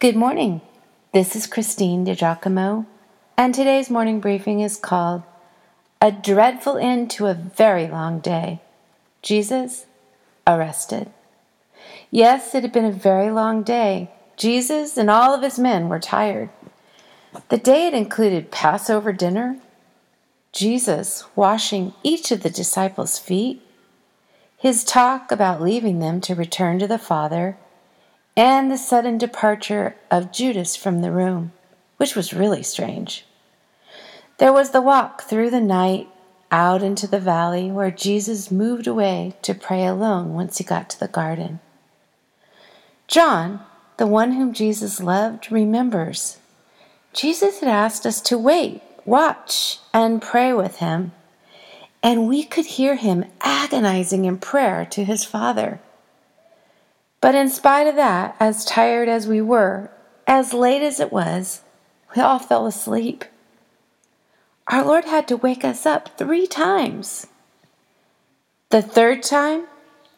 Good morning. This is Christine DiGiacomo, and today's morning briefing is called A Dreadful End to a Very Long Day. Jesus arrested. Yes, it had been a very long day. Jesus and all of his men were tired. The day had included Passover dinner, Jesus washing each of the disciples' feet, his talk about leaving them to return to the Father and the sudden departure of Judas from the room, which was really strange. There was the walk through the night out into the valley where Jesus moved away to pray alone once he got to the garden. John, the one whom Jesus loved, remembers. Jesus had asked us to wait, watch, and pray with him, and we could hear him agonizing in prayer to his Father. But in spite of that, as tired as we were, as late as it was, we all fell asleep. Our Lord had to wake us up three times. The third time,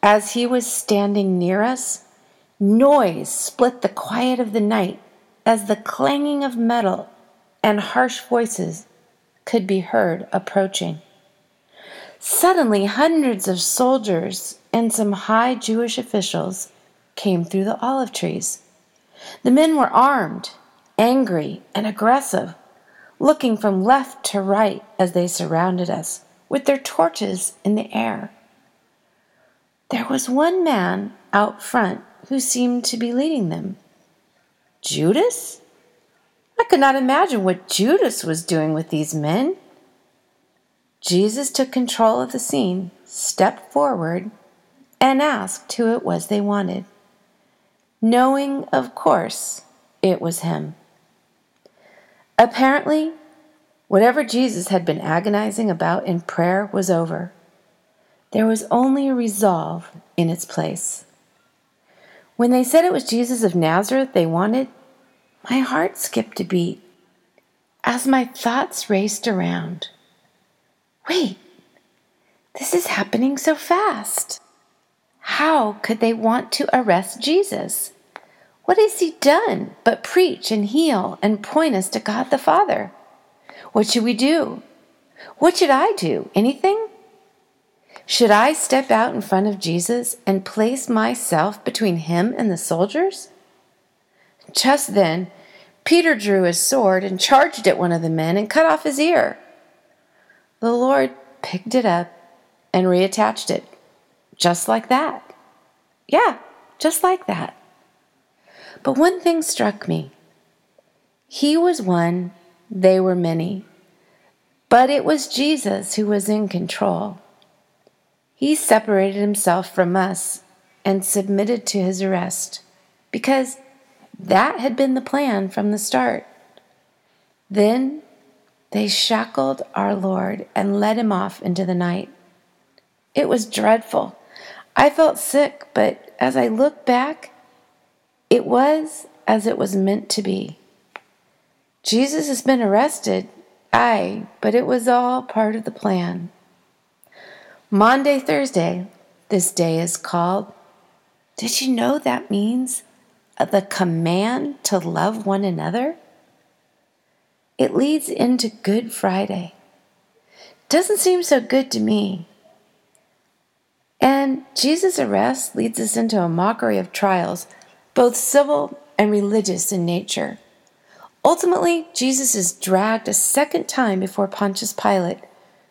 as he was standing near us, noise split the quiet of the night as the clanging of metal and harsh voices could be heard approaching. Suddenly, hundreds of soldiers and some high Jewish officials came through the olive trees. The men were armed, angry, and aggressive, looking from left to right as they surrounded us, with their torches in the air. There was one man out front who seemed to be leading them. Judas? I could not imagine what Judas was doing with these men. Jesus took control of the scene, stepped forward, and asked who it was they wanted knowing, of course, it was him. Apparently, whatever Jesus had been agonizing about in prayer was over. There was only a resolve in its place. When they said it was Jesus of Nazareth they wanted, my heart skipped a beat as my thoughts raced around. Wait, this is happening so fast. How could they want to arrest Jesus? What has he done but preach and heal and point us to God the Father? What should we do? What should I do? Anything? Should I step out in front of Jesus and place myself between him and the soldiers? Just then, Peter drew his sword and charged at one of the men and cut off his ear. The Lord picked it up and reattached it just like that. Yeah, just like that. But one thing struck me He was one, they were many. But it was Jesus who was in control. He separated himself from us and submitted to his arrest because that had been the plan from the start. Then they shackled our Lord and led him off into the night. It was dreadful. I felt sick, but as I look back, it was as it was meant to be. Jesus has been arrested, aye, but it was all part of the plan. Maundy, Thursday, this day is called. Did you know that means the command to love one another? It leads into Good Friday. Doesn't seem so good to me. And Jesus' arrest leads us into a mockery of trials, both civil and religious in nature. Ultimately, Jesus is dragged a second time before Pontius Pilate,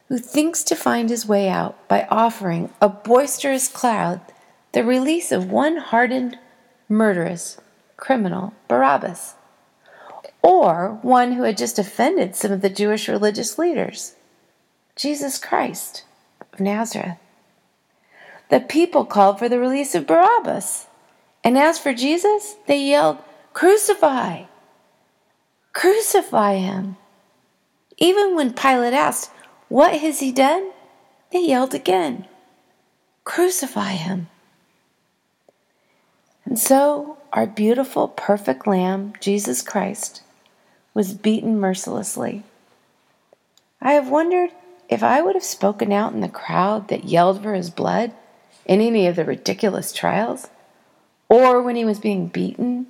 who thinks to find his way out by offering a boisterous crowd the release of one hardened, murderous criminal, Barabbas, or one who had just offended some of the Jewish religious leaders, Jesus Christ of Nazareth. The people called for the release of Barabbas. And as for Jesus, they yelled, Crucify! Crucify him! Even when Pilate asked, What has he done? They yelled again, Crucify him! And so our beautiful, perfect Lamb, Jesus Christ, was beaten mercilessly. I have wondered if I would have spoken out in the crowd that yelled for his blood in any of the ridiculous trials or when he was being beaten.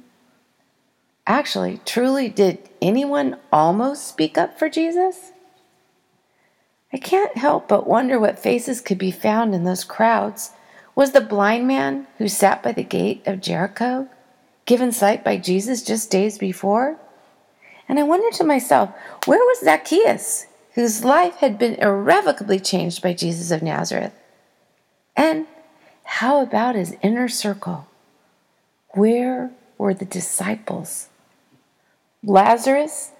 Actually, truly, did anyone almost speak up for Jesus? I can't help but wonder what faces could be found in those crowds. Was the blind man who sat by the gate of Jericho given sight by Jesus just days before? And I wonder to myself, where was Zacchaeus, whose life had been irrevocably changed by Jesus of Nazareth? And how about his inner circle? Where were the disciples? Lazarus,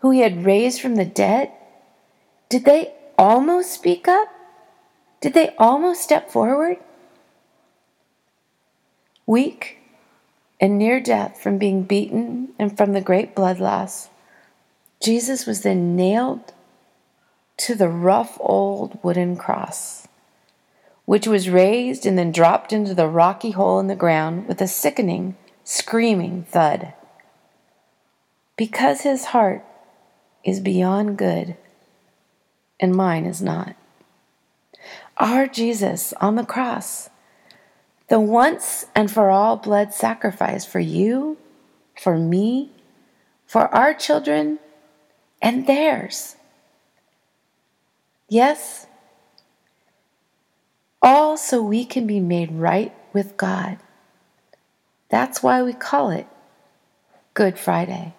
who he had raised from the dead, did they almost speak up? Did they almost step forward? Weak and near death from being beaten and from the great blood loss, Jesus was then nailed to the rough old wooden cross, which was raised and then dropped into the rocky hole in the ground with a sickening, screaming thud. Because his heart is beyond good and mine is not. Our Jesus on the cross, the once and for all blood sacrifice for you, for me, for our children, and theirs. Yes, all so we can be made right with God. That's why we call it Good Friday.